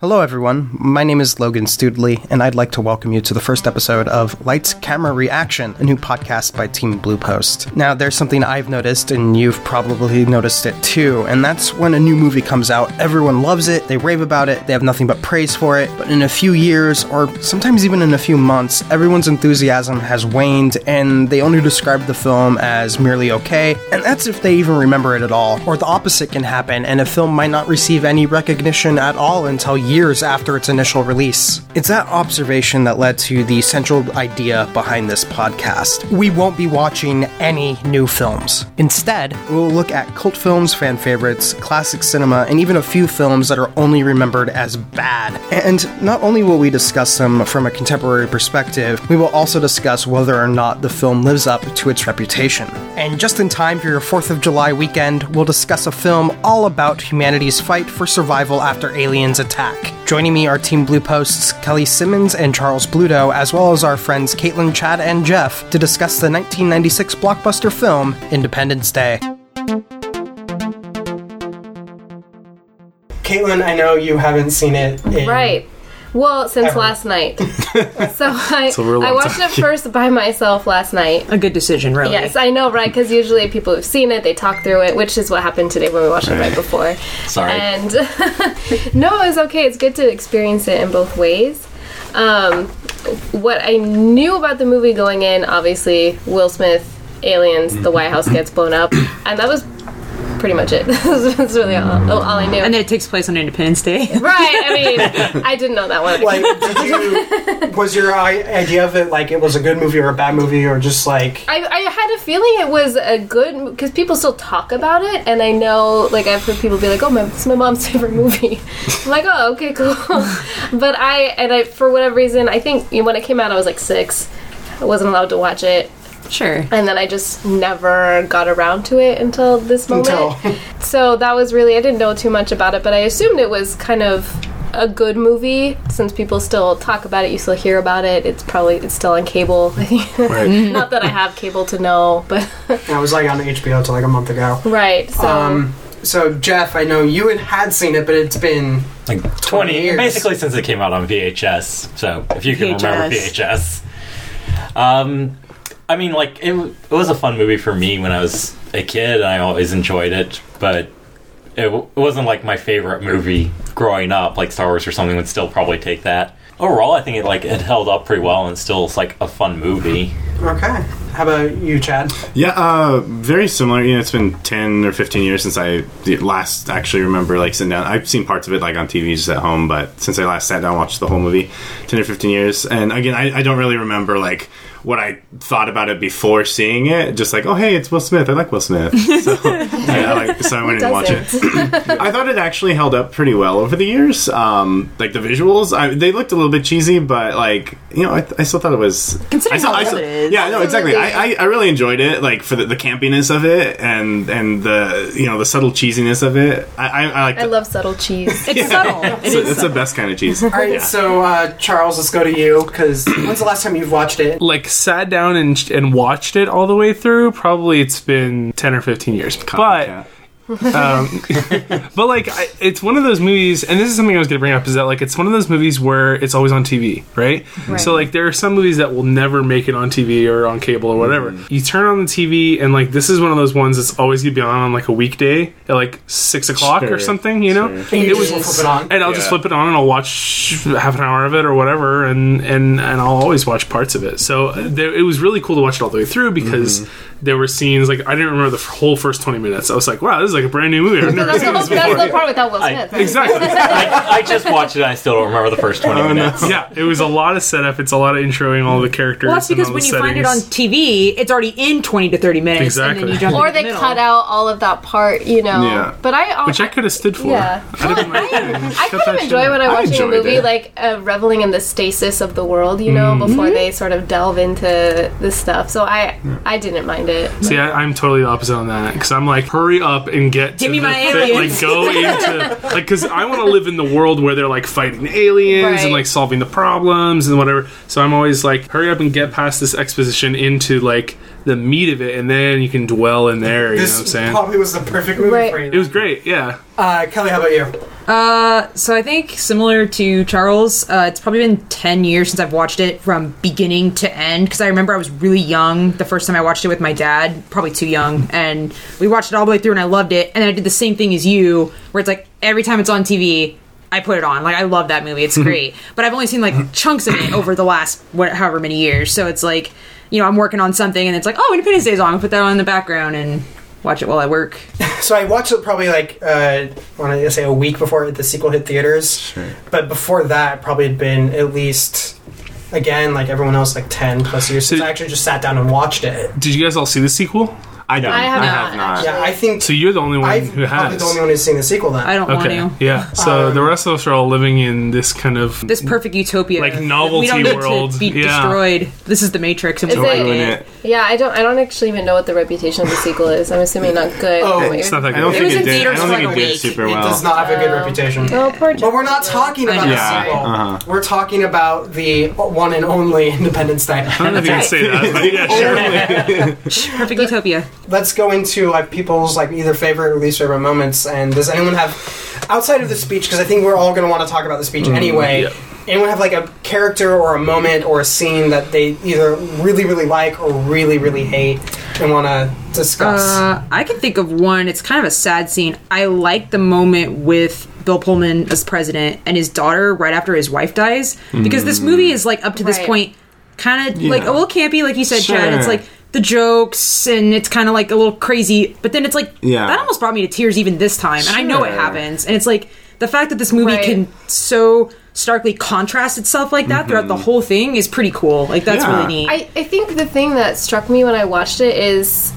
Hello, everyone. My name is Logan Studley, and I'd like to welcome you to the first episode of Lights Camera Reaction, a new podcast by Team Blue Post. Now, there's something I've noticed, and you've probably noticed it too, and that's when a new movie comes out, everyone loves it, they rave about it, they have nothing but praise for it, but in a few years, or sometimes even in a few months, everyone's enthusiasm has waned, and they only describe the film as merely okay, and that's if they even remember it at all. Or the opposite can happen, and a film might not receive any recognition at all until years after its initial release. It's that observation that led to the central idea behind this podcast. We won't be watching any new films. Instead, we'll look at cult films, fan favorites, classic cinema, and even a few films that are only remembered as bad. And not only will we discuss them from a contemporary perspective, we will also discuss whether or not the film lives up to its reputation. And just in time for your 4th of July weekend, we'll discuss a film all about humanity's fight for survival after aliens attack. Joining me are Team Blue Post's Kelly Simmons and Charles Bluto, as well as our friends Caitlin, Chad, and Jeff, to discuss the 1996 blockbuster film Independence Day. Caitlin, I know you haven't seen it. In Right. Well, since Ever. last night. so I, a real I watched time. it first by myself last night. A good decision, really. Yes, I know, right? Because usually people who've seen it, they talk through it, which is what happened today when we watched it right before. Sorry. And no, it's okay. It's good to experience it in both ways. Um, what I knew about the movie going in, obviously, Will Smith, aliens, the White House gets blown up, and that was pretty much it. That's really all, mm. all I knew. And then it takes place on Independence Day. right? I mean, I didn't know that one. Like, did you, was your idea of it like it was a good movie or a bad movie, or just like I, I had a feeling it was a good because people still talk about it, and I know like I've heard people be like, "Oh, my, it's my mom's favorite movie." I'm like, "Oh, okay, cool." but I and I for whatever reason, I think you know, when it came out, I was like six. I wasn't allowed to watch it, Sure. and then I just never got around to it until this moment. until So that was really I didn't know too much about it, but I assumed it was kind of a good movie since people still talk about it. You still hear about it. It's probably it's still on cable. I think not that I have cable to know, but I was like on HBO till like a month ago. right. So Um, so Jeff, I know you had had seen it, but it's been like 20 20, years. basically since it came out on VHS. So if you can remember VHS. VHS. Um, I mean, like it, it was a fun movie for me when I was a kid. and I always enjoyed it, but it, w- it wasn't like my favorite movie growing up. Like Star Wars or something would still probably take that. Overall, I think it like it held up pretty well and still is like a fun movie. okay. How about you, Chad? Yeah, uh, very similar. You know, it's been ten or fifteen years since I last actually remember like sitting down. I've seen parts of it like on TV just at home, but since I last sat down and watched the whole movie, ten or fifteen years. And again, I, I don't really remember like what I thought about it before seeing it. Just like, oh hey, it's Will Smith. I like Will Smith. So, yeah, I like, so I went and watched it. I thought it actually held up pretty well over the years. Um, like the visuals, I, they looked a little bit cheesy, but like you know, I, I still thought it was. Considering I still, how I old still- it is. Yeah, no, exactly. I, I, I really enjoyed it, like for the, the campiness of it and and the you know the subtle cheesiness of it. I I, I like. I love subtle cheese. It's subtle. It It's, is it's the best kind of cheese. All right, so uh, Charles, let's go to you because when's the last time you've watched it? like sat down and and watched it all the way through probably it's been 10 or 15 years but Copycat. Um, but like I, it's one of those movies and this is something i was going to bring up is that like it's one of those movies where it's always on tv right? so like there are some movies that will never make it on tv or on cable or whatever you turn on the tv and like this is one of those ones that's always going to be on on like a weekday at like six o'clock or something you know sure. And it was flip it on. and I'll just flip it on and I'll watch half an hour of it or whatever, and and and I'll always watch parts of it. So uh, there, it was really cool to watch it all the way through because Mm-hmm. There were scenes like I didn't remember the whole first twenty minutes. I was like, wow, this is like a brand new movie. I've never that's, seen the, this that's before. the part without Will I- Smith. Exactly. I, I just watched it and I still don't remember the first 20 minutes. yeah, it was a lot of setup. It's a lot of introing all the characters. well, that's and because all when the you find it on. TV, it's already in 20 to 30 minutes. And Exactly. then you jump or into the they cut out all of that part, you know. Yeah. But I, which I could have stood for. Yeah. I didn't like I kind of enjoy when I'm watching a movie, it. like uh, reveling in the stasis of the world, you know, before they sort of delve into this stuff. So I, I didn't mind it. See, I, I'm totally the opposite on that because I'm like, hurry up and get Give to me the my thi- aliens. like go into like because I want to live in the world where they're like fighting aliens and like solving the problems and whatever. So I'm always like, hurry up and get past this exposition into like the meat of it, and then you can dwell in there. You know what I'm This saying? probably was the perfect movie Right. for you. It was great. Yeah. Uh, Kelly, how about you? Uh, so I think similar to Charles, uh, it's probably been ten years since I've watched it from beginning to end. Because I remember I was really young the first time I watched it with my dad, probably too young, and we watched it all the way through, and I loved it. And then I did the same thing as you, where it's like every time it's on TV. I put it on. Like I love that movie. It's great. But I've only seen like chunks of it over the last what, however many years. So it's like, you know, I'm working on something and it's like, oh, Independence Day's on. I'll put that on in the background and watch it while I work. So I watched it probably like uh, I want to say a week before the sequel hit theaters. Sure. But before that, probably had been at least again like everyone else like ten plus years since So- I actually just sat down and watched it. Did you guys all see the sequel? I don't. I have I not, have not. actually. Yeah, I think So you're the only one who has. I'm who probably the only one who's seen the sequel. Then I don't okay. want to. Yeah. So Um, the rest of us are all living in this kind of This perfect utopia, Like We novelty don't need world, to be yeah. destroyed. This is the Matrix, and Is we're it- Ruin it. it. Yeah, I don't. I don't actually even know what the reputation of the sequel is. I'm assuming not good. Oh, Weird. it's not that I don't. It think it did. I don't think it did week. super it does not have a good Oh. reputation. Oh, poor But we're not talking about know. the sequel. uh-huh. We're talking about the one and only Independence Day. I don't know if you can say that, yeah, sure. perfect utopia. Let's go into like people's like either favorite or least favorite moments. And does anyone have outside of the speech? Because I think we're all going to want to talk about the speech anyway. yeah. Anyone have like a character or a moment or a scene that they either really really like or really really hate and want to discuss? Uh, I can think of one. It's kind of a sad scene. I like the moment with Bill Pullman as president and his daughter right after his wife dies because this movie is like up to this Right. point kind of like a Yeah. little campy, like you said, Chad. It's like the jokes and it's kind of like a little crazy, but then it's like Yeah. that almost brought me to tears even this time, and I know it happens. And it's like the fact that this movie Right. can so starkly contrast itself like that throughout the whole thing is pretty cool. Like that's Yeah. really neat. I, I think the thing that struck me when I watched it is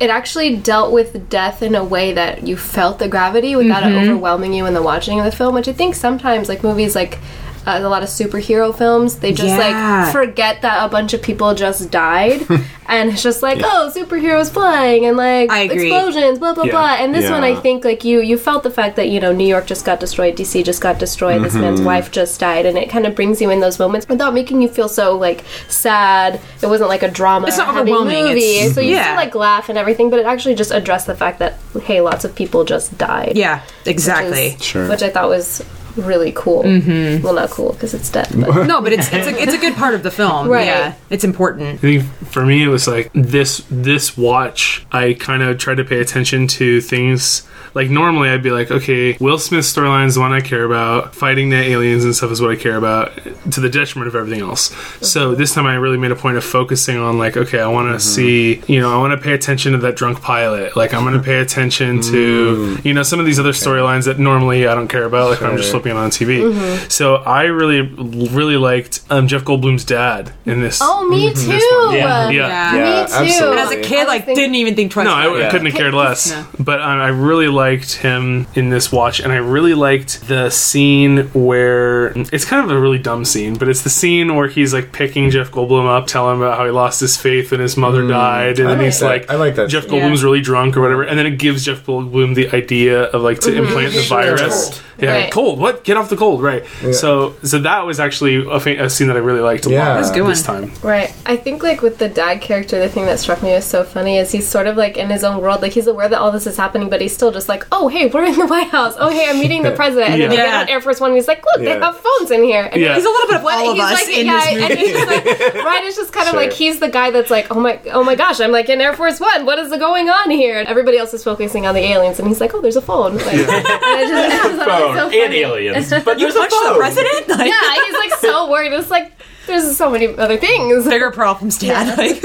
it actually dealt with death in a way that you felt the gravity without Mm-hmm. it overwhelming you in the watching of the film, which I think sometimes like movies like uh, a lot of superhero films, they just Yeah. like forget that a bunch of people just died, and it's just like, oh, superheroes flying and like I agree. explosions, blah blah Yeah. blah. And this one, I think like you you felt the fact that you know New York just got destroyed, DC just got destroyed, this man's wife just died, and it kind of brings you in those moments without making you feel so like sad. It wasn't like a drama. It's not heavy overwhelming, movie, it's- so you yeah. still like laugh and everything, but it actually just addressed the fact that hey, lots of people just died. yeah, which exactly. is- Sure. Which I thought was really cool. Mm-hmm. Well, not cool because it's death, but No, but it's it's a, it's a good part of the film. Right. Yeah, it's important. I think for me it was like this this watch I kind of tried to pay attention to things like normally I'd be like okay Will Smith's storyline is the one I care about fighting the aliens and stuff is what I care about to the detriment of everything else so this time I really made a point of focusing on like okay I want to see you know I want to pay attention to that drunk pilot like I'm going to pay attention to you know some of these other storylines that normally I don't care about like I'm just flipping it on TV so I really really liked um, Jeff Goldblum's dad in this oh, me too. one. Yeah. Yeah. Me too. absolutely. And as a kid, like think- didn't even think twice. No, about I, it. I couldn't have cared less. No. But um, I really liked him in this watch, and I really liked the scene where it's kind of a really dumb scene, but it's the scene where he's like picking Jeff Goldblum up, telling him about how he lost his faith and his mother mm, died, and I then like he's that. like, I like that Jeff scene. Goldblum's really drunk or whatever, and then it gives Jeff Goldblum the idea of like to mm-hmm. implant the virus. Cold. Yeah, Right. cold. What? Get off the cold. Right. So, so that was actually a, fa- a scene that I really liked a Yeah. lot That's a good this one. time. Right. I think like with the dad character, the thing that struck me was so funny is he's sort of like in his own world. Like he's aware that all this is happening, but he's still just like, oh hey, we're in the White House. Oh hey, I'm meeting the president. And then they Yeah. get on Air Force One. and He's like, look, they have phones in here. And Yeah. He's a little bit of What? all of he's us like, in yeah, this movie. and he's just like, right? It's just kind of Sure. like he's the guy that's like, oh my, oh my gosh, I'm like in Air Force One. What is going on here? And everybody else is focusing on the aliens, and he's like, oh, there's a phone. Like, and I just, I just thought so and aliens. But there's a Punch the phone. president? Like, Yeah, he's like so worried. It's like there's so many other things. bigger problems, Dad. Like,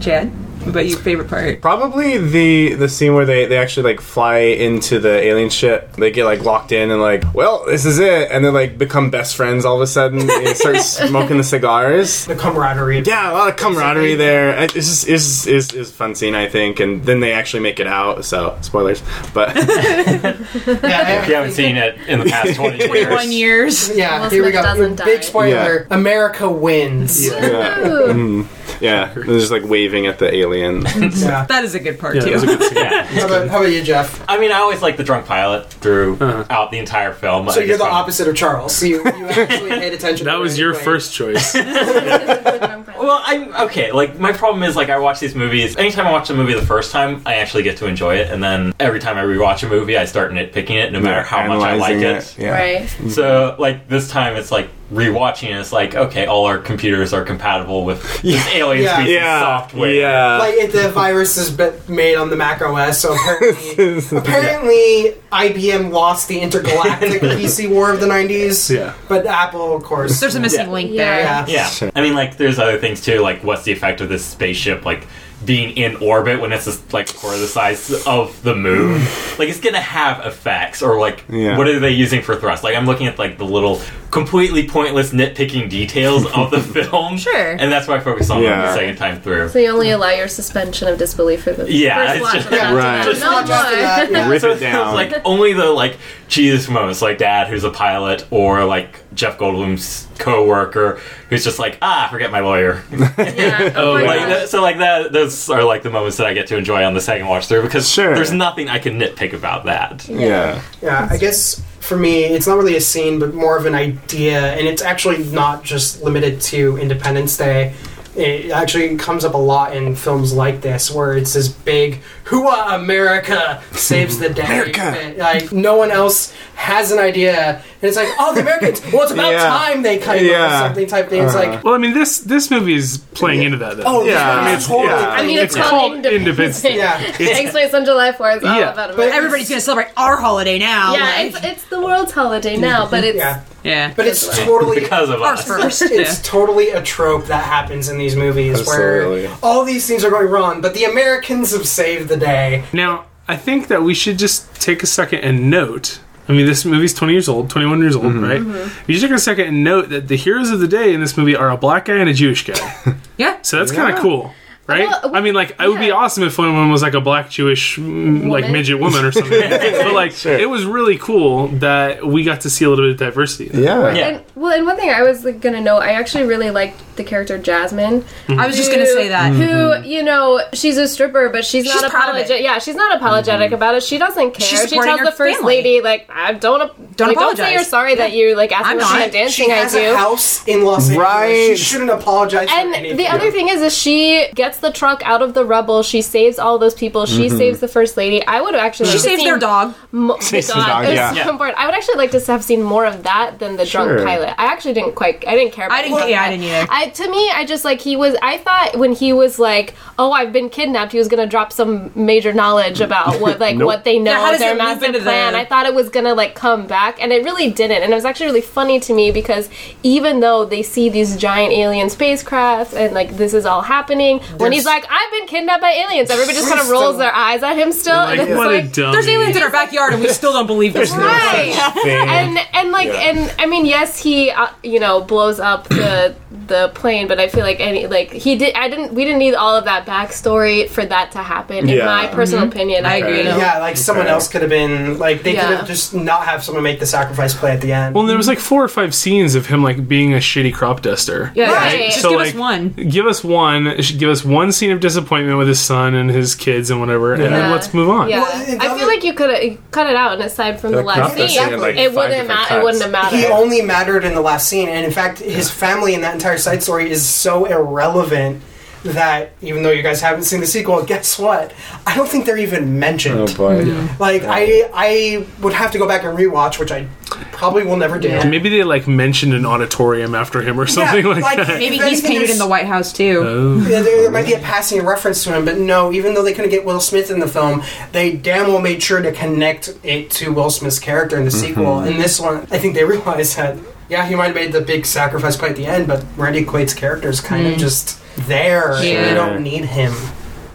Chad, what about your favorite part? Probably the the scene where they, they actually like fly into the alien ship. They get like locked in and like, well, this is it, and then like become best friends all of a sudden. and start smoking the cigars. the camaraderie. Yeah, a lot of camaraderie there. It's just is is is a fun scene, I think. And then they actually make it out. So spoilers, but Yeah, If you haven't seen it in the past 20 years. 21 years. Yeah, Will here we go. doesn't die. Big spoiler: Yeah. America wins. yeah, Mhm. Yeah, they're just like waving at the alien. Yeah. That is a good part, Yeah, too. it was a good scene. Yeah. How about, how about you, Jeff? I mean, I always like the drunk pilot throughout uh-huh. the entire film. So I you're just the found- opposite of Charles. You, you actually paid attention. That to was your right first choice. Well, well, I'm okay. Like my problem is like I watch these movies. Anytime I watch a movie the first time, I actually get to enjoy it, and then every time I rewatch a movie, I start nitpicking it, no matter how much I like Analyzing it. Yeah. Right. So like this time, it's like rewatching. it, It's like okay, all our computers are compatible with this alien Yeah. species Yeah. software. Yeah. like it, the virus is be- made on the Mac OS, so apparently, apparently IBM lost the intergalactic PC war of the '90s. Yeah. but Apple, of course, There's a missing Yeah. link Yeah. there. yeah. Yeah. I mean, like, there's other things too. Like, what's the effect of this spaceship, like, being in orbit when it's just, like, a quarter the size of the moon? like, it's gonna have effects, or, like, Yeah. what are they using for thrust? Like, I'm looking at, like, the little completely pointless nitpicking details of the film. Sure. And that's why I focus on Yeah. the second time through. So you only allow your suspension of disbelief for the Yeah, first it's watch just- of. Right. Just No just more. that. Yeah. Rip so it it's down. like only the like Jesus moments, like Dad, who's a pilot, or like Jeff Goldblum's co-worker, who's just like, ah, forget my lawyer. Yeah. Oh, my like gosh. that, so like that those are like the moments that I get to enjoy on the second watch through because Sure. there's nothing I can nitpick about that. yeah. Yeah, I guess for me, it's not really a scene, but more of an idea, and it's actually not just limited to Independence Day. It actually comes up a lot in films like this, where it's this big "Hooah, America saves the day!" America! Like no one else has an idea, and it's like, "Oh, the Americans! Well, it's about Yeah. time they kind of Yeah. something type thing." It's like, uh-huh. Well, I mean this this movie is playing into that. Though. "Oh, Yeah, yeah, I mean, it's totally." yeah. I mean, it's, It's called, called Independence Day. Yeah. It takes place on July 4th. It's all Yeah. about But America. Everybody's gonna celebrate our holiday now. yeah, like- it's, it's the world's holiday now, but it's yeah, yeah. but it's totally Because of Ours us. first. it's totally a trope that happens in these movies Absolutely. where all these things are going wrong, but the Americans have saved the day. Now, I think that we should just take a second and note. I mean, this movie's 20 years old, 21 years old, mm-hmm. right? Mm-hmm. You should take a second and note that the heroes of the day in this movie are a black guy and a Jewish guy. Yeah. So that's kind of cool. Right? Well, I mean, like, it would be awesome if one was like a black Jewish, mm, like, midget woman or something. but, like, Sure. it was really cool that we got to see a little bit of diversity. Yeah. Yeah. And, well, and one thing I was like, gonna know, I actually really liked the character Jasmine. I was just gonna say that. Who, you know, she's a stripper, but she's, She's not proud of it. apologetic. Yeah, she's not apologetic about it. She doesn't care. She's she supporting tells her the first family. lady, like, I don't, Don't like, Don't apologize. say you're sorry that you like asked I'm me to not. see the She dancing I has a do. house in Los Angeles. Right. She shouldn't apologize for And anything. the other thing is, is she gets the truck out of the rubble. She saves all those people. She mm-hmm. saves the first lady. I would have actually She like saves seen their dog. Mo- the Saves the dog. dog, yeah. so Yeah. important. I would actually like to have seen more of that than the drunk pilot. I actually didn't quite. I didn't care. About I didn't. any of Yeah, I didn't either. I to me, I just like he was. I thought when he was like, "Oh, I've been kidnapped," he was gonna drop some major knowledge about what like Nope. what they know, Yeah, how does their it loop master into the- plan. I thought it was gonna like come back, and it really didn't. And it was actually really funny to me because even though they see these giant alien spacecraft and like this is all happening, when he's like, "I've been kidnapped by aliens," everybody just kind of rolls their eyes at him still, Like, and it's what like. a dummy. There's aliens in our backyard, and we still don't believe this. Right, thing. and and like and I mean, yes, he uh, you know blows up the the plane, but I feel like any like he did. I didn't. We didn't need all of that backstory for that to happen. In my personal mhm. opinion, I agree. You know, yeah, like someone else could have been like they Yeah. could have just not have someone make the sacrifice play at the end. Well, there was like four or five scenes of him like being a shitty crop duster. Yeah, Right. just So, give like, us one. Give us one. Give us one scene of disappointment with his son and his kids and whatever, and then let's move on. Yeah, Well, I feel like you could have cut it out, and aside from the The last crop scene, like, it wouldn't different matter. It wouldn't have mattered. he only mattered in the last scene, and in fact, his family in that entire side story is so irrelevant that even though you guys haven't seen the sequel, guess what? I don't think they're even mentioned. Oh boy. Mm-hmm. Like I, I would have to go back and rewatch, which I probably will never do. Yeah. Maybe they like mentioned an auditorium after him or something like, like, that. Maybe he's painted in the White House too. Oh. Yeah, there, there might be a passing reference to him, but no. Even though they couldn't get Will Smith in the film, they damn well made sure to connect it to Will Smith's character in the mm-hmm. sequel. In this one, I think they realized that yeah, he might have made the big sacrifice play at the end, but Randy Quaid's character is kind of mm. just there. and Yeah. They don't need him.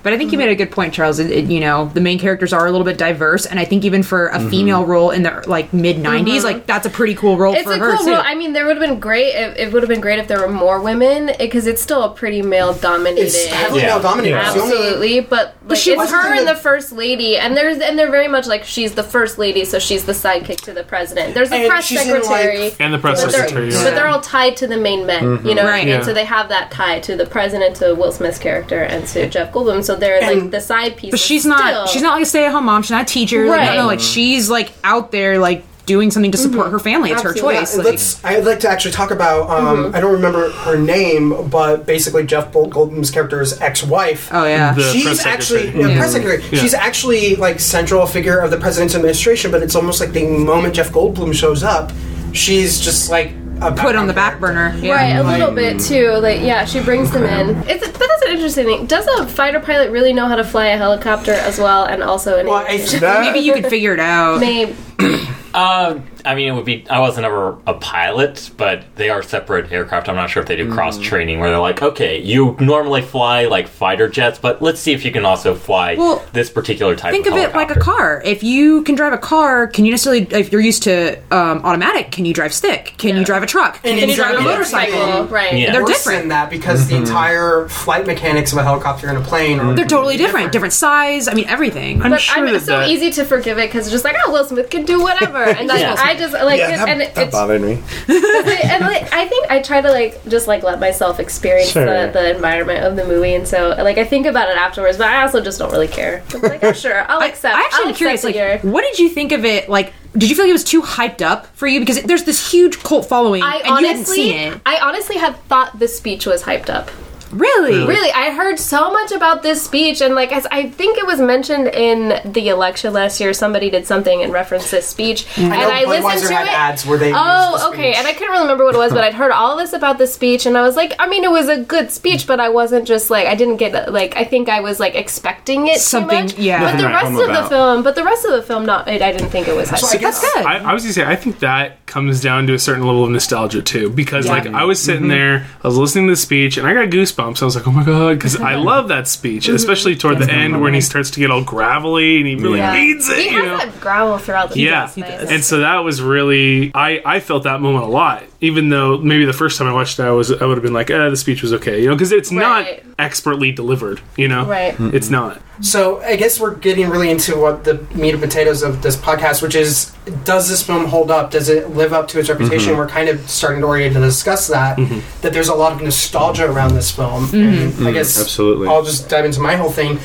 But I think you mm-hmm. made a good point, Charles. It, it- you know, the main characters are a little bit diverse, and I think even for a mm-hmm. female role in the like mid '90s, mm-hmm. like that's a pretty cool role It's for a her cool too. role. I mean, there would have been great. If, it would have been great if there were more women, because it's still a pretty male dominated. It's heavily Yeah. male dominated. It's Absolutely, but like she it's her and the first lady, and there's and they're very much like she's the first lady, so she's the sidekick to the president. There's a And press she's in, like- secretary, and the press but they're, secretary. but they're all tied to the main men, you know, Right. and Yeah. so they have that tie to the president, to Will Smith's character, and to Jeff Goldblum. So they're like the side piece. but she's not. She's not like a stay-at-home mom. She's not a teacher. Like, Right. no, no, like she's like out there, like doing something to support her family. It's Absolutely. her choice. Yeah, Like- let's. I'd like to actually talk about. Um, Mm-hmm. I don't remember her name, but basically Jeff Goldblum's character's ex-wife. oh yeah. The She's press actually secretary. yeah, press secretary. Yeah. She's actually like central figure of the president's administration, but it's almost like the moment Jeff Goldblum shows up, she's just like a Put on the back burner. Yeah. Right, a little bit too. Like, yeah, she brings them in. It's but that's an interesting thing. Does a fighter pilot really know how to fly a helicopter as well, and also an Well, I, that, Maybe you could figure it out. Maybe. Uh, I mean, it would be. I wasn't ever a pilot, but they are separate aircraft. I'm not sure if they do cross training where they're like, okay, you normally fly like fighter jets, but let's see if you can also fly Well, this particular type. Think of, of it like a helicopter. car. If you can drive a car, can you necessarily, if you're used to um, automatic, can you drive stick? Can you drive a truck? Can, And you it's drive a motorcycle? even- Right. Yeah. They're worse different. than that because the entire flight mechanics of a helicopter and a plane are They're totally different. Different size. I mean, everything. I'm But sure I'm that so that, easy to forgive it because it's just like, oh, Will Smith can do whatever, and like, Yeah. I just like, yeah, it, that, and it, that it's bothered me. and like, I think I try to like just like let myself experience Sure. the, the environment of the movie, and so like I think about it afterwards, but I also just don't really care. I'm like, oh, sure, I'll I, accept. I actually I'll am curious. Like, that what did you think of it? Like, did you feel like it was too hyped up for you? Because there's this huge cult following, I and you hadn't honestly, seen it. I honestly had thought the speech was hyped up. Really? Really, I heard so much about this speech, and like as I think it was mentioned in the election last year, somebody did something in reference to this speech, and I know I listened Budweiser to had it. ads where they used oh, the Oh, okay, and I couldn't really remember what it was, but I'd heard all this about the speech, and I was like, I mean, it was a good speech, but I wasn't just like I didn't get like I think I was like expecting it Something- too much. yeah. But the Nothing to rest of home the film, but the rest of the film, not I I didn't think it was. hyped So I guess- That's good. I, I was gonna say, I think that comes down to a certain level of nostalgia too, because like I was sitting mm-hmm. there, I was listening to the speech, and I got goosebumps. I was like, oh my god, because I love that speech, mhm. especially toward the end when he starts to get all gravelly and he really Yeah. needs it. He you has know? that growl throughout the Yeah, film. Nice. and so that was really I I felt that moment a lot. Even though maybe the first time I watched it, I was I would have been like, eh, the speech was okay, you know, because it's not expertly delivered, you know, Right. It's not. So I guess we're getting really into what the meat and potatoes of this podcast, which is does this film hold up? Does it live up to its reputation? Mm-hmm. We're kind of starting to orient to discuss that. Mm-hmm. That there's a lot of nostalgia around this film. Mm-hmm. And I mm-hmm. guess absolutely. I'll just dive into my whole thing.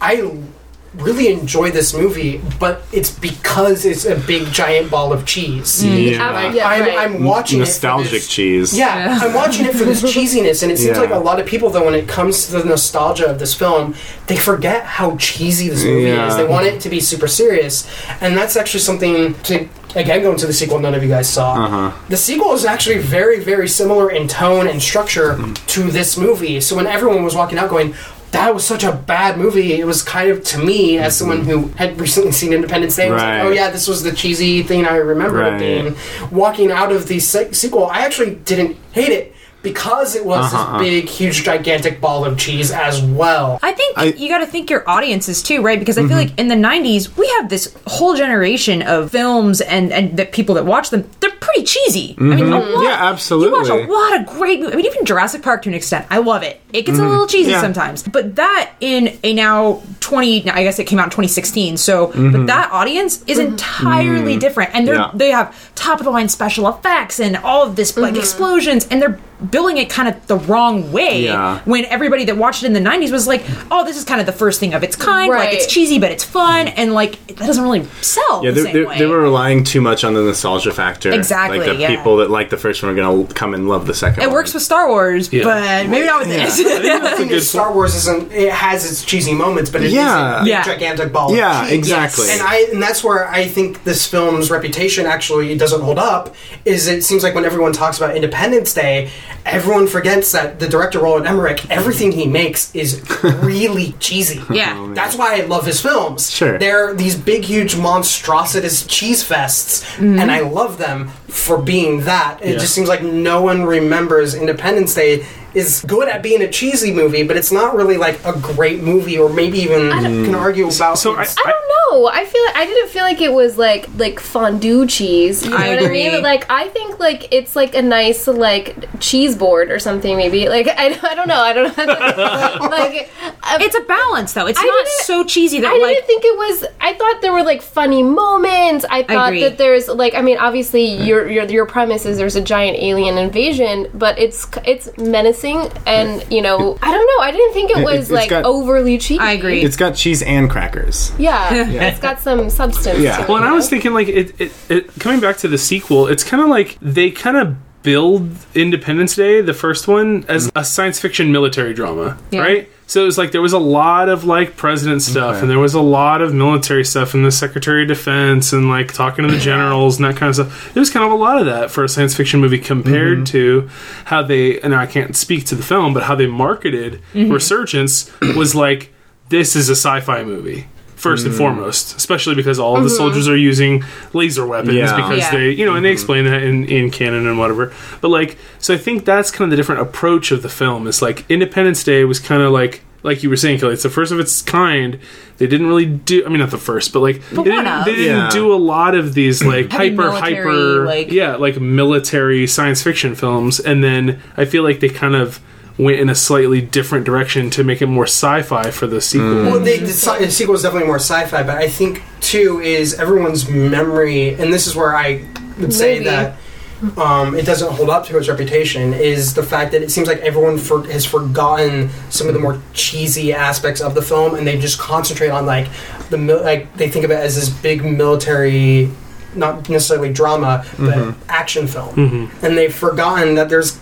I really enjoy this movie, but it's because it's a big giant ball of cheese. Yeah. Like, yeah, I'm, right. I'm watching Nostalgic it for this, cheese. yeah, I'm watching it for this cheesiness, and it seems Yeah. like a lot of people, though, when it comes to the nostalgia of this film, they forget how cheesy this movie Yeah. is. They want it to be super serious, and that's actually something to again go into the sequel. None of you guys saw. Uh-huh. The sequel is actually very, very similar in tone and structure Mm. to this movie. So when everyone was walking out going. That was such a bad movie. It was kind of to me, as someone who had recently seen Independence Day, Mm-hmm. Right. like, "Oh yeah, this was the cheesy thing I remember it being." Walking out of the se- sequel, I actually didn't hate it because it was Uh-huh. this big, huge, gigantic ball of cheese as well. I think I- you got to think your audiences too, right? Because I Mm-hmm. feel like in the '90s we have this whole generation of films and and the people that watch them. They're pretty cheesy. I mean, a lot, Mm-hmm. Yeah, absolutely. You watch a lot of great. movies. I mean, even Jurassic Park to an extent. I love it. It gets a little cheesy Mm-hmm. Yeah. sometimes, but that in a now 20. I guess it came out in 2016. So, but that audience is entirely different, and they're Mm-hmm. Yeah. they have top of the line special effects and all of this like explosions, and they're billing it kind of the wrong way Yeah. when everybody that watched it in the 90s was like oh this is kind of the first thing of its kind like it's cheesy but it's fun and like that doesn't really sell Yeah, the they, same they, way they were relying too much on the nostalgia factor. Exactly, Like the yeah. people that like the first one are going to come and love the second it one. works with Star Wars Yeah. but maybe not with this The thing is, Star Wars isn't. It has its cheesy moments, but it is Yeah. a Yeah. gigantic ball. Yeah, of cheese. exactly. And I and that's where I think this film's reputation actually doesn't hold up. Is it seems like when everyone talks about Independence Day, everyone forgets that the director Roland Emmerich, everything he makes is really cheesy. Yeah. Oh, That's why I love his films. Sure. They're these big, huge, monstrous cheese fests, mm-hmm. and I love them for being that. It Yeah. just seems like no one remembers Independence Day is good at being a cheesy movie, but it's not really like a great movie, or maybe even can argue about. So I- I don't know. I feel like I didn't feel like it was like like fondue cheese. You know I what I agree. mean? Like I think like it's like a nice like cheese board or something maybe. Like I, I don't know. I don't know. like uh, it's a balance though it's I not so cheesy that I like didn't think it was. I thought there were like funny moments. I thought agree. that there's like. I mean, obviously you're your, your your premise is there's a giant alien invasion, but it's it's menacing and you know I don't know. I didn't think it It- was it's like got- overly cheesy. I agree. It's got cheese and crackers. Yeah, it's got some substance. Yeah. to it, Well, and I was thinking, like, it, it, it coming back to the sequel, it's kind of like they kind of build Independence Day, the first one, as a science fiction military drama, Yeah. right? So it was like there was a lot of like president stuff, Okay. and there was a lot of military stuff, and the Secretary of Defense, and like talking to the generals and that kind of stuff. There was kind of a lot of that for a science fiction movie compared mm-hmm. to how they. And I can't speak to the film, but how they marketed mm-hmm. Resurgence was like this is a sci-fi movie first and hmm. foremost, especially because all of the uh-huh. soldiers are using laser weapons Yeah. because Yeah. they, you know, and they mm-hmm. explain that in, in canon and whatever. But like, so I think that's kind of the different approach of the film. It's like Independence Day was kind of like, like you were saying, Kelly, it's the first of its kind. They didn't really do. I mean, not the first, but like But they one didn't, of. they didn't Yeah. do a lot of these like Heavy hyper military, hyper like- yeah like military science fiction films. And then I feel like they kind of went in a slightly different direction to make it more sci-fi for the sequel. Mm. Well, they, the, sci- the sequel is definitely more sci-fi, but I think too is everyone's memory, and this is where I would say Maybe. that um, it doesn't hold up to its reputation. Is the fact that it seems like everyone for, has forgotten some of the more cheesy aspects of the film, and they just concentrate on like the mil- like they think of it as this big military. Not necessarily drama, but mm-hmm. action film, mm-hmm. and they've forgotten that there's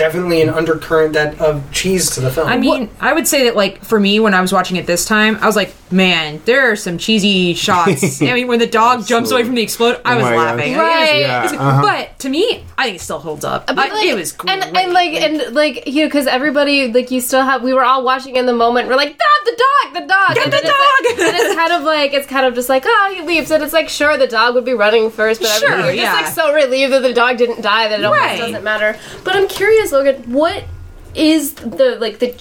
definitely an undercurrent that of cheese to the film. I mean, I would say that like for me when I was watching it this time, I was like, man, there are some cheesy shots. I mean, when the dog jumps away from the explode, I Oh was my laughing. gosh. Right. Yeah, It was- uh-huh. But to me, I think it still holds up. But, I- like, it was great. and, and like and like you know because everybody like you still have we were all watching in the moment we're like ah, the dog the dog Get and the dog! it's, like, and it's kind of like it's kind of just like oh he leaves and it's like sure the dog would be running first but Sure, everybody- you're yeah. just like so relieved that the dog didn't die that it almost Right. doesn't matter but I'm curious Logan what is the like the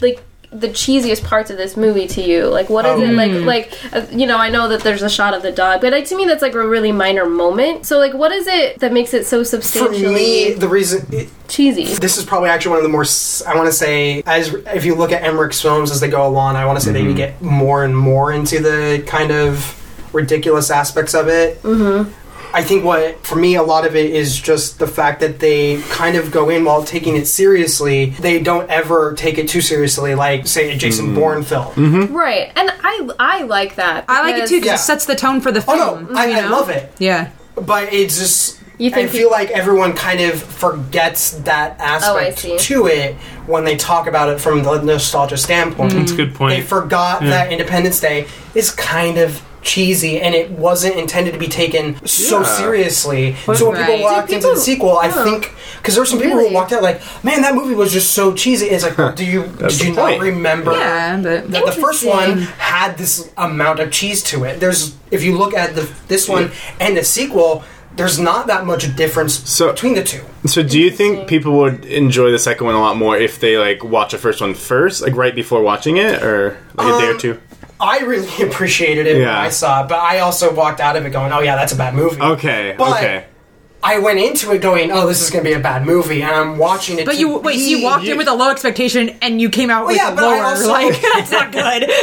like the cheesiest parts of this movie to you. Like what is it like like uh, you know i know that there's a shot of the dog but like, to me that's like a really minor moment. So like what is it that makes it so for substantially me, the reason it, cheesy? this is probably actually one of the more I want to say as if you look at Emmerich's films as they go along, I want to say they get more and more into the kind of ridiculous aspects of it. Mm-hmm. I think what for me a lot of it is just the fact that they kind of go in while taking it seriously. They don't ever take it too seriously, like say a Jason mm. Bourne film. Mm-hmm. Right, and I I like that. I like it too because Yeah. it sets the tone for the oh, film. Oh film. no, I, you I love it. Yeah. but it's just You I feel peop- like everyone kind of forgets that oh, aspect see. to it when they talk about it from the nostalgia standpoint. That's a good point. They forgot that Independence Day is kind of cheesy and it wasn't intended to be taken so Yeah. seriously. so when Right. people walked Do into the people- sequel, I think because there were some people Really? who walked out like, "Man, that movie was just so cheesy." It's like, do you That's did you the not point. remember? Yeah, but that the first one Interesting. had this amount of cheese to it. There's if you look at the this one and the sequel, there's not that much difference So- between the two. So, do you think people would enjoy the second one a lot more if they like watch the first one first, like right before watching it, or like a day or Um, two? I really appreciated it when Yeah. I saw it, but I also walked out of it going, "Oh yeah, that's a bad movie." Okay, But okay. I went into it going, "Oh, this is going to be a bad movie," and I'm watching it. But to you wait, so you be- walked in with a low expectation and you came out with yeah, a but I lower. also- like that's not good.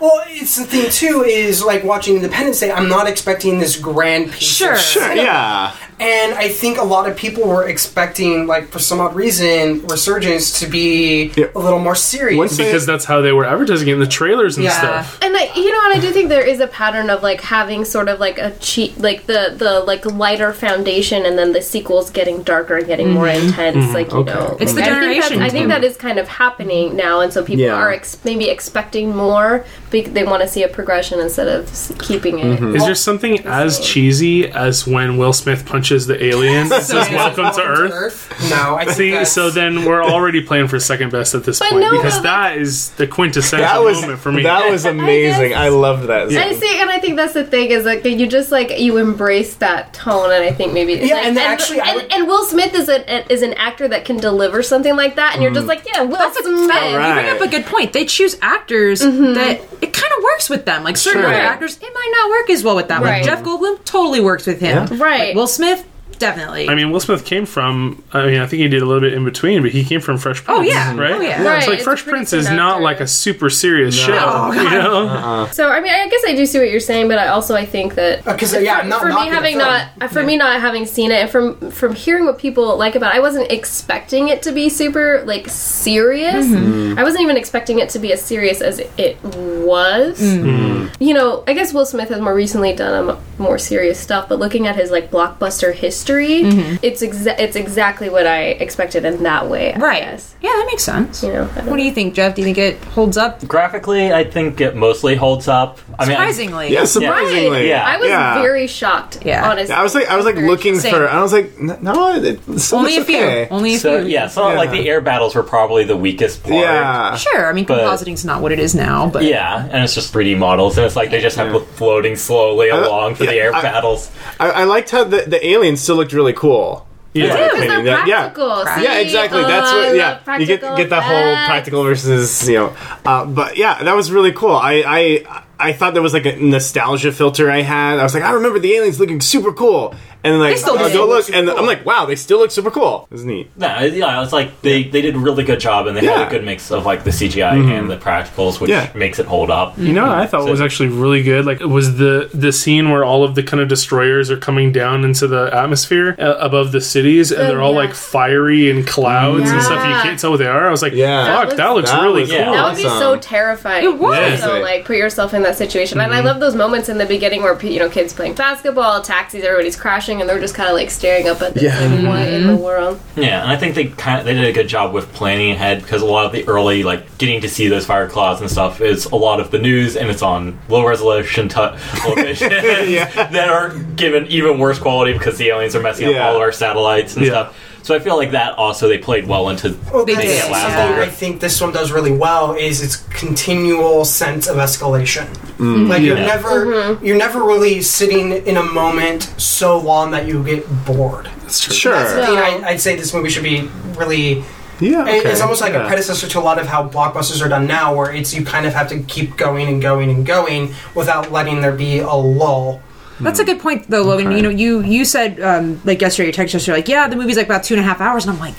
Well, it's the thing too is like watching Independence Day. I'm not expecting this grand piece. Sure. of Sure, yeah. And I think a lot of people were expecting, like, for some odd reason, Resurgence to be Yeah. a little more serious. Once they- because that's how they were advertising it in the trailers and Yeah. stuff. And I, you know, and I do think there is a pattern of like having sort of like a cheat, like the the like lighter foundation, and then the sequels getting darker and getting more mm-hmm. intense. Mm-hmm. Like you Okay. know, It's like, the I think that's- generation I think that is kind of happening now, and so people Yeah. are ex- maybe expecting more. Because they want to see a progression instead of s- keeping it. Mm-hmm. Is there something as cheesy as when Will Smith punches the alien and says "Welcome to Earth"? No, I think See, that's- so then we're already playing for second best at this But point no, because but that is the quintessential That was moment for me. that was amazing. guess- I, loved that. I see, and I think that's the thing is like you just like you embrace that tone, and I think maybe Yeah, like, and actually and, would- and Will Smith is an is an actor that can deliver something like that, and you're just mm. like, yeah, Will That's a, Smith. that, you bring up a good point. They choose actors mm-hmm. that it kind of works with them. Like certain Sure. other actors, it might not work as well with them. Right. Like Jeff Goldblum totally works with him. Yeah. Right. Like Will Smith definitely. I mean, Will Smith came from. I mean, I think he did a little bit in between, but he came from Fresh Prince. Oh, yeah. right. Oh, yeah. It's Right, like it's Fresh Prince is turned not like a super serious show. Oh, you know? Uh-uh. So I mean, I guess I do see what you're saying, but I also I think that Because, Uh, yeah, I'm not for me having not uh, for me not having seen it and from from hearing what people like about it, I wasn't expecting it to be super like serious. Mm-hmm. I wasn't even expecting it to be as serious as it was. Mm-hmm. You know, I guess Will Smith has more recently done a m- more serious stuff, but looking at his like blockbuster history, Mm-hmm. it's exa- it's exactly what I expected in that way. I right. guess. Yeah, that makes sense. You know, I don't What do you think, Jeff? Do you think it holds up? Graphically, I think it mostly holds up. I mean, I- Surprisingly. Yeah, surprisingly. Yeah. I was Yeah. very shocked. Yeah. honestly. I was like, I was like looking Same. for. I was like, n- no, it, it Only a looks few. okay. Only a so few. yeah, so like the air battles were probably the weakest part. Yeah, Sure. I mean, But- compositing's not what it is now, but Yeah, and it's just 3D models, and it's like they just have floating slowly along for the air I- battles. I, I liked how the, the aliens still looked really cool. Yeah. In my they're opinion. That- yeah. practical. See? Yeah, exactly. That's Oh, I what. Yeah, you get practical get that whole practical versus you know. Uh, but yeah, that was really cool. I I I thought there was like a nostalgia filter I had. I was like, I remember the aliens looking super cool, and then like They still I do. go look, Super and cool. I'm like, wow, they still look super cool. It was neat. No, yeah, it's like they, they did a really good job, and they had a good mix of like the CGI mm-hmm. and the practicals, which Yeah. makes it hold up. You know, what I thought was actually really good. Like, it was the the scene where all of the kind of destroyers are coming down into the atmosphere uh, above the cities, and Oh, they're all yeah. like fiery and clouds and stuff. You Yeah. can't tell what they are. I was like, Yeah. fuck, That that looks, that really was- cool. That would be so Awesome. terrifying. It was. Yeah. So like put yourself in that situation, and I mm-hmm. love those moments in the beginning where you know kids playing basketball, taxis, everybody's crashing, and they're just kind of like staring up at this. Yeah. Like, what in the mm-hmm. world? Yeah, and I think they kind of they did a good job with planning ahead because a lot of the early like getting to see those fire claws and stuff is a lot of the news, and it's on low resolution t- television Yeah. that are given even worse quality because the aliens are messing Yeah. up all of our satellites and Yeah. stuff. So I feel like that also they played well into Well, They that's did, yeah. I think this one does really well is its continual sense of escalation. Mm. Like you're Yeah. never mm-hmm. you're never really sitting in a moment so long that you get bored. Sure. That's the thing No. I, I'd say this movie should be really. yeah. okay. It's almost like Yeah. a predecessor to a lot of how blockbusters are done now, where it's you kind of have to keep going and going and going without letting there be a lull. That's a good point, though, Logan. Okay. You know, you you said um, like yesterday, your text yesterday, like, yeah, the movie's like about two and a half hours, and I'm like,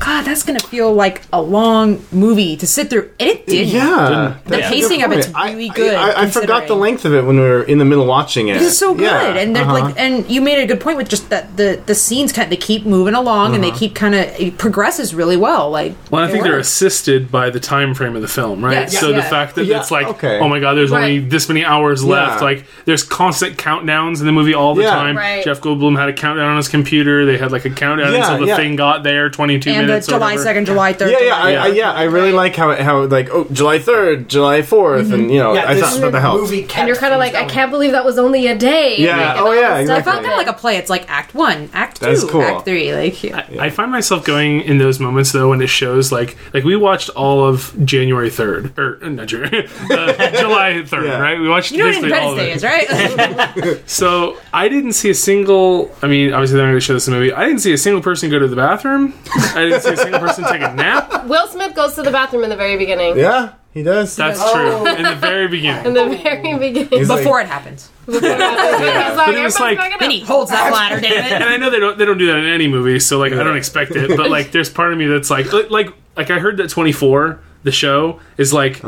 God, that's gonna feel like a long movie to sit through. And it did. Yeah. The Yeah. pacing of it's I- really good. I, I, forgot the length of it when we were in the middle watching it. It's so good, Yeah, and they're uh-huh. like, and you made a good point with just that the the scenes kind of they keep moving along and they keep kind of it progresses really well. Like, Well, I it think they're assisted by the time frame of the film, right? Yes. so Yeah. the fact that Yeah, it's like, okay. oh my god, there's only this many hours left. Like, there's constant countdowns in the movie all the Yeah. time. Right. Jeff Goldblum had a countdown on his computer. They had like a countdown Yeah, until the yeah. thing got there, 22 and the minutes. or July second, July third. Yeah, yeah, I, Yeah. I, yeah. I really like how it, how like oh July third, July 4th and you know Yeah, I this thought that the helped. movie kept And you're kind of like, I can't believe that was only a day. Yeah. Like, Oh, yeah, this stuff It felt kind of like a play. It's like Act One, Act Two, cool. Act Three. Like, yeah. I, I find myself going in those moments though when it shows like like we watched all of January third or uh, not January, uh, July third, Yeah. right? We watched you know what basically all Independence of Day it. is, right? So I didn't see a single. I mean, obviously they're not going to show this in the movie. I didn't see a single person go to the bathroom. I didn't see a single person take a nap. Will Smith goes to the bathroom in the very beginning. Yeah, he does. That's Oh. true. In the very beginning. In the very beginning. He's like- Before it happens, He's like, But it was "Everybody's like- backing up." then he holds that ladder, damn And it. I know they don't they don't do that in any movie, so like I don't expect it. But like, there's part of me that's like like like, like I heard that 24 the show is like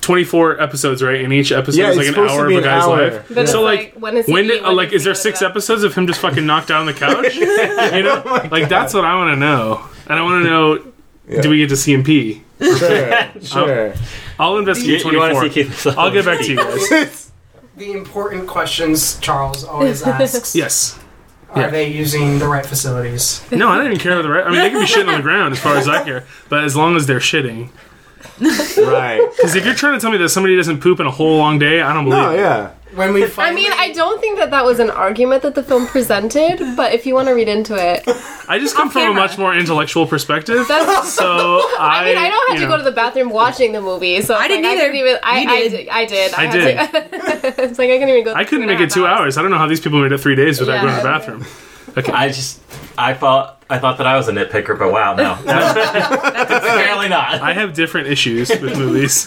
24 episodes, right? And each episode Uh-huh. Yeah, is like it's an supposed to hour be of a an guy's hour. life. But it's so like, like, when is he- when did, when like does is there he go to six the bathroom? episodes of him just fucking knocked down on the couch? you know, Oh like that's what I want to know, and I want to know. Do we get to see him pee? Sure, sure. I'll investigate You, you 24. see Keith? I'll get back to you guys. The important questions Charles always asks: Yes. Are Yeah. they using the right facilities? No, I don't even care about the right. I mean, they can be shitting on the ground as far as I care, but as long as they're shitting. right. Because if you're trying to tell me that somebody doesn't poop in a whole long day, I don't believe. Oh it. yeah. When we I mean, I don't think that that was an argument that the film presented, but if you want to read into it, I just come from a much more intellectual perspective. that's. So I, I mean, I don't have you to know, go to the bathroom watching the movie, so I it's didn't like, either. I couldn't even. I, You I did. did. I did. I had did. To, it's like I couldn't even go. I couldn't make it two half hours. I don't know how these people made it three days without Yeah. going to the bathroom. Okay. I just I thought I thought that I was a nitpicker, but wow, no, apparently not. I have different issues with movies.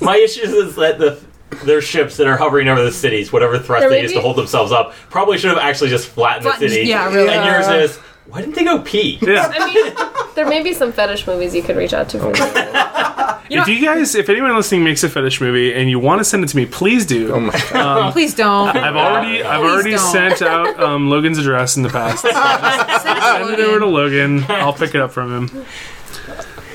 My issue is that the their ships that are hovering over the cities, whatever thrust There they use used be- to hold themselves up, probably should have actually just flattened the Flattened- city. yeah, really. And yours is, why didn't they go pee? Yeah. I mean, there may be some fetish movies you could reach out to for that. if you guys, if anyone listening makes a fetish movie and you want to send it to me, please do. Oh my god. Please don't. I've already, I've Please already don't. sent out um, Logan's address in the past. Send it over to Logan. I'll pick it up from him.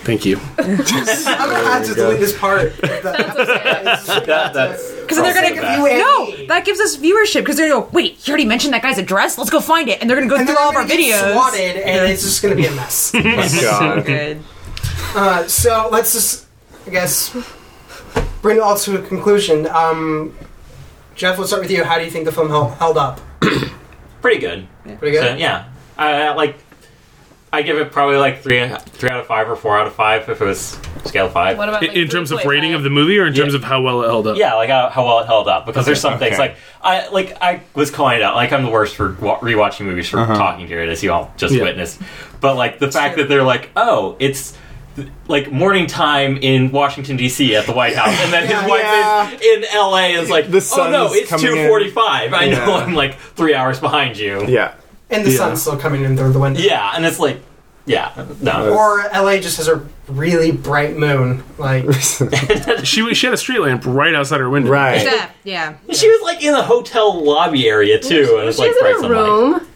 Thank you. I'm gonna have to delete this part. That, that's Because they're gonna Sake of you and no, that gives us viewership. Because they're gonna go, wait, you already mentioned that guy's address. Let's go find it, and they're gonna go And through all of our videos. swatted, and it's just gonna be a mess. God. Good. Uh, so let's just, I guess, bring it all to a conclusion. Um, Jeff, let's start with you. How do you think the film held, held up? pretty good. Pretty So, good. yeah, I, I like. I give it probably like three, three out of five or four out of five if it was scale five. What about In, like, in terms of 3.5? rating of the movie, or in terms Yeah. of how well it held up? Yeah, like how, how well it held up because there's some things like I like I was calling it out. Like I'm the worst for wa- rewatching movies for uh-huh. talking to it, as you all just Yeah. witnessed. But like the fact that they're like, oh, it's like morning time in Washington D.C. at the White House, and then his wife Yeah. is in L.A. is like, The oh no, it's two forty-five. I know Yeah. I'm like three hours behind you. Yeah. And the Yeah. sun's still coming in through the window. Yeah, and it's like, yeah, no. Or LA just has a really bright moon. Like, She she had a street lamp right outside her window. Right. Yeah, yeah. She was like in the hotel lobby area too, and it's like She's bright in a sunlight. room.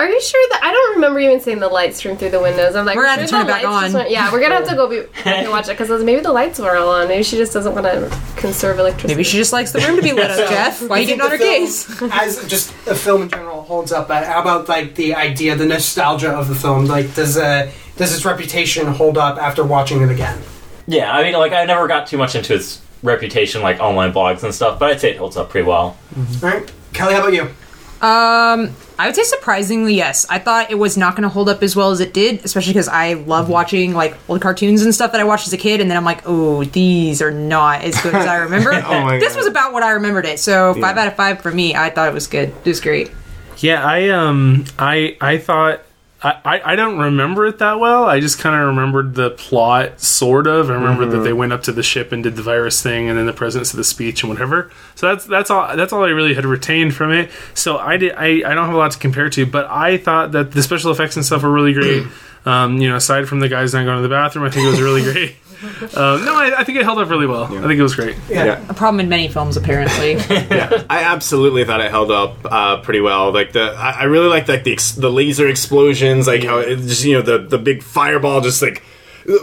Are you sure that I don't remember even seeing the lights stream through the windows? I'm like, We're gonna have to sure turn it the back lights on. went- yeah, we're gonna have to go be, back and watch it because maybe the lights were all on. Maybe she just doesn't want to conserve electricity. Maybe she just likes the room to be lit up, Jeff. Why are you getting on her case? as just a film in general holds up. But how about like the idea, the nostalgia of the film? Like, does uh, does its reputation hold up after watching it again? Yeah, I mean, like I never got too much into its reputation, like online blogs and stuff, but I'd say it holds up pretty well. All right, Kelly, how about you? Um, I would say surprisingly, yes. I thought it was not going to hold up as well as it did, especially because I love watching like old cartoons and stuff that I watched as a kid, and then I'm like, oh, these are not as good as I remember. Oh this God. was about what I remembered it, so five Yeah. out of five for me. I thought it was good. It was great. Yeah, I um, I I thought I, I, don't remember it that well. I just kind of remembered the plot, sort of. I remember that they went up to the ship and did the virus thing, and then the presidents of the speech and whatever. So that's that's all that's all I really had retained from it. So I did I, I don't have a lot to compare to, but I thought that the special effects and stuff were really great. Um, you know, aside from the guys not going to the bathroom, I think it was really great. Um, no, I, I think it held up really well. I think it was great. Yeah. A problem in many films, apparently. yeah, I absolutely thought it held up uh, pretty well. Like the, I, I really liked like the ex- the laser explosions, like how it just you know the the big fireball just like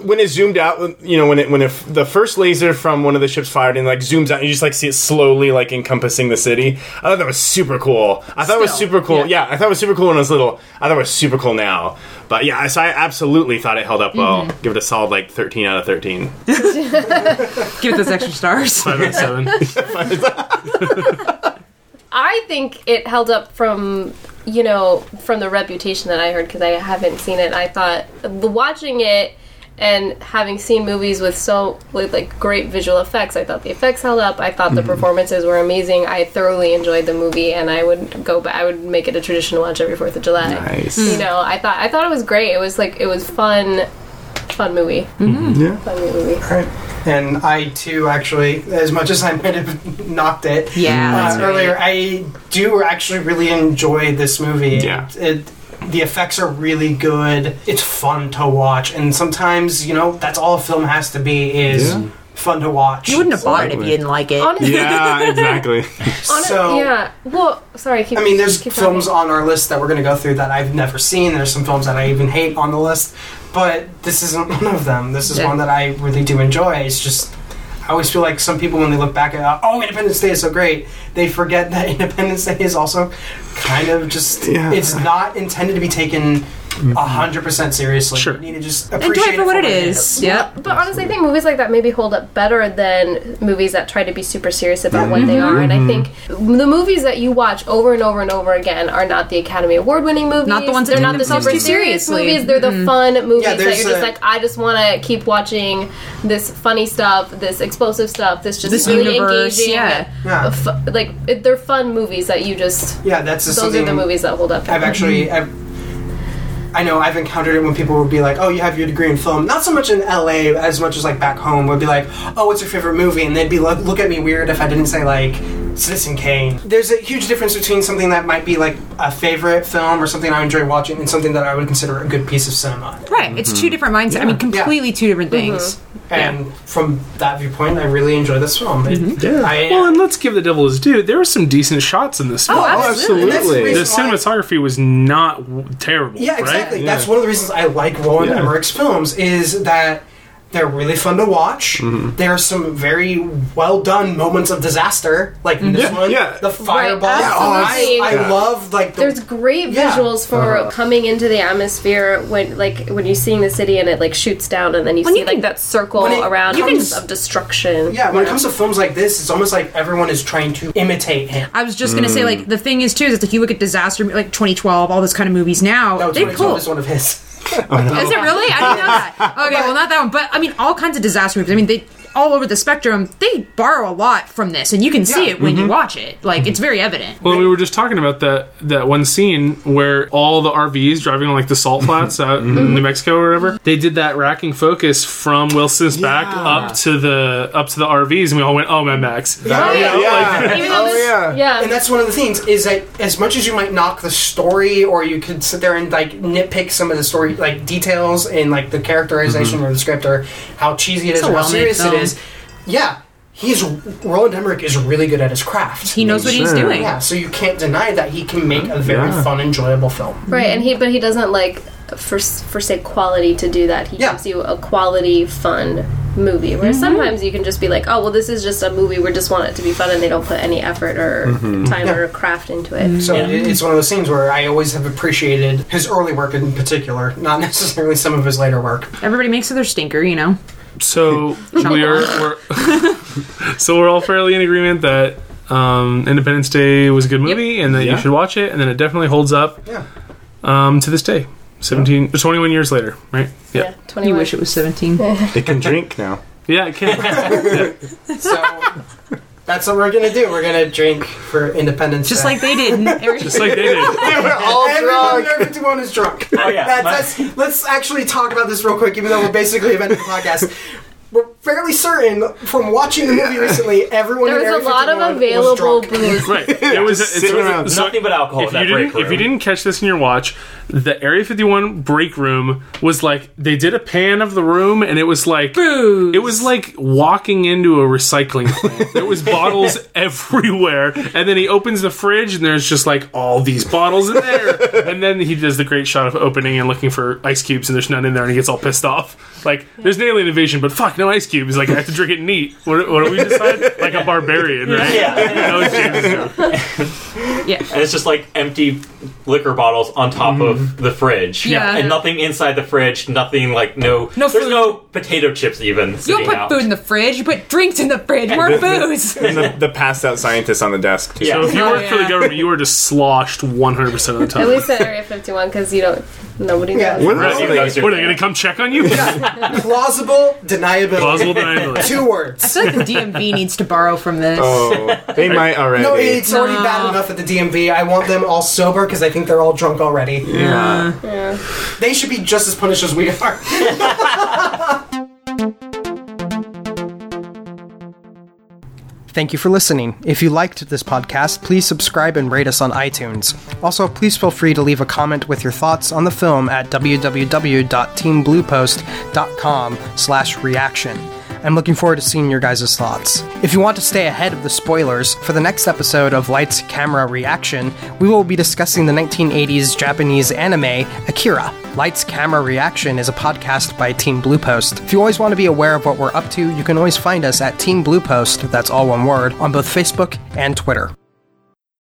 when it zoomed out. You know when it when it, the first laser from one of the ships fired and like zooms out, you just like see it slowly like encompassing the city. I thought that was super cool. I thought it was super cool. yeah. Yeah. I thought it was super cool when I was little. I thought it was super cool now. But yeah, so I absolutely thought it held up well. Mm-hmm. Give it a solid like thirteen out of thirteen. Give it those extra stars. Five out of seven. I think it held up from you know from the reputation that I heard because I haven't seen it. I thought watching it and having seen movies with so with like great visual effects, I thought the effects held up. I thought the mm-hmm. performances were amazing. I thoroughly enjoyed the movie, and I would go back. I would make it a tradition to watch every Fourth of July. Nice. You hmm. know, I thought I thought it was great. It was like it was fun, fun movie. Mm-hmm. Mm-hmm. Yeah. Fun movie. Right. And I too, actually, as much as I might have knocked it Yeah, uh, right. earlier, I do actually really enjoy this movie. Yeah. It, it- the effects are really good. It's fun to watch, and sometimes you know that's all a film has to be is Yeah. fun to watch. You wouldn't have bought it if you didn't like it. Honestly, Yeah, exactly. honest- So- yeah. Well, sorry. Keep, I mean, there's keep films talking. on our list that we're going to go through that I've never seen. There's some films that I even hate on the list, but this isn't one of them. This is Yeah. one that I really do enjoy. It's just I always feel like some people when they look back at oh Independence Day is so great, they forget that Independence Day is also kind of just Yeah. it's not intended to be taken hundred percent seriously. Sure. You need to just Enjoy it for what it is. Yep. But honestly, I think movies like that maybe hold up better than movies that try to be super serious about what they are. And I mm-hmm. think the movies that you watch over and over and over again are not the Academy Award winning movies. Not the ones that They're take not the themselves super too serious seriously. movies. They're the mm. fun movies Yeah, that you're just a- like, I just want to keep watching this funny stuff, this explosive stuff, this just This really universe, engaging. yeah. Yeah. F- like it, they're fun movies that you just. Yeah, that's just Those are the movies that hold up. I've actually mm-hmm. I've, I know I've encountered it when people would be like, "Oh, you have your degree in film." Not so much in LA as much as like back home. Would be like, "Oh, what's your favorite movie?" And they'd be like, look at me weird if I didn't say like Citizen Kane. There's a huge difference between something that might be like a favorite film or something I enjoy watching and something that I would consider a good piece of cinema. Right. It's two mm-hmm. different mindsets. I mean, completely two different things. Mm-hmm. And from that viewpoint, I really enjoy this film. It- mm-hmm. Yeah. I, Well, and let's give the devil his due. There were some decent shots in this oh, film. Oh, Oh, absolutely. The the reason why- cinematography was not w- terrible. Yeah, right? exactly. Yeah. That's one of the reasons I like Roland Yeah. Emmerich's films is that they're really fun to watch. Mm-hmm. There are some very well done moments of disaster, like in this Yeah, one. yeah. The fireball. Right, absolutely. I, I Yeah. love like the, There's great Yeah. visuals for coming into the atmosphere when, like, when you're seeing the city and it like shoots down, and then you When see you like that circle when it around comes- of destruction. yeah. When it comes to films like this, it's almost like everyone is trying to imitate him. I was just gonna say, like, the thing is too is it's like you look at disaster, like 2012, all this kind of movies now. No, they 2012 pull. is one of his. Is it really? I didn't know that. Okay, well, not that one, but I mean, all kinds of disaster movies. I mean, they all over the spectrum. They borrow a lot from this, and you can see Yeah. it when you mm-hmm. watch it. Like, it's very evident. Well, we were just talking about that that one scene where all the RVs driving on like the salt mm-hmm. flats out in mm-hmm. New Mexico or whatever. They did that racking focus from Wilson's Smith's back up to the up to the RVs, and we all went, "Oh, Mad Max." Right. Yeah, oh, yeah. Even though Oh, this- yeah. yeah. And that's one of the things is that as much as you might knock the story, or you could sit there and like nitpick some of the story like details in like the characterization or the script or how cheesy it is It's a or how well-made serious it film. Is. Yeah, he's Roland Emmerich is really good at his craft. He knows what he's Sure. doing. yeah, so you can't deny that he can make a very Yeah. fun, enjoyable film. Right, and he but he doesn't like for for say quality to do that. He Yeah. gives you a quality fun movie. Whereas mm-hmm. sometimes you can just be like, oh well, this is just a movie. We just want it to be fun, and they don't put any effort or mm-hmm. time or craft into it. Mm-hmm. So it, it's one of those things where I always have appreciated his early work in particular, not necessarily some of his later work. Everybody makes it their stinker, you know. So we are we're, so we're all fairly in agreement that um, Independence Day was a good movie and that you Yeah. should watch it, and then it definitely holds up Yeah. um, to this day. 17, 21 years later, right? Yeah, twenty. You wish it was 17. It can drink now. Yeah, it can. So that's what we're gonna do. We're gonna drink for Independence Just Day. like they did. Just like they did. We're all Everyone in 51 is drunk. Oh, yeah. That- My- that's- let's actually talk about this real quick, even though we're basically ending the podcast. We're fairly certain from watching the movie recently, everyone There in was a Area lot of 51 was available drunk. booze. Right. It was just it's- sitting around. so- Nothing but alcohol if in that you break didn't if you room. didn't catch this in your watch, the Area 51 break room was like they did a pan of the room and it was like Booze. it was like walking into a recycling plant. there was bottles everywhere, and then he opens the fridge and there's just like all these bottles in there. And then he does the great shot of opening and looking for ice cubes, and there's none in there, and he gets all pissed off. Like there's an alien invasion, but fuck, no ice cubes. He's like I have to drink it neat. What, what do we decide? Like a barbarian, right? Yeah. That was James' joke. yeah. And it's just like empty liquor bottles on top of mm-hmm. the fridge. Yeah. And nothing inside the fridge, nothing like no No there's food. no potato chips even. You don't put out. food in the fridge. You put drinks in the fridge. More booze. And the, the passed out scientist on the desk too. Yeah. So if you Oh, work for the yeah. government, you are just sloshed 100 percent of the time. At least at Area 51 because you don't. Nobody knows. Yeah. What Right, else even are they- What are they going to come check on you? Plausible deniability. Plausible deniability. Two words. I feel like the DMV needs to borrow from this. Oh, they might already. No, it's already bad enough at the DMV. I want them all sober because I think they're all drunk already. yeah. Yeah. They should be just as punished as we are. Thank you for listening. If you liked this podcast, please subscribe and rate us on iTunes. Also, please feel free to leave a comment with your thoughts on the film at www.teambluepost.com slash reaction. I'm looking forward to seeing your guys' thoughts. If you want to stay ahead of the spoilers, for the next episode of Lights Camera Reaction, we will be discussing the 1980s Japanese anime Akira. Lights Camera Reaction is a podcast by Team Bluepost. If you always want to be aware of what we're up to, you can always find us at Team Bluepost, that's all one word, on both Facebook and Twitter.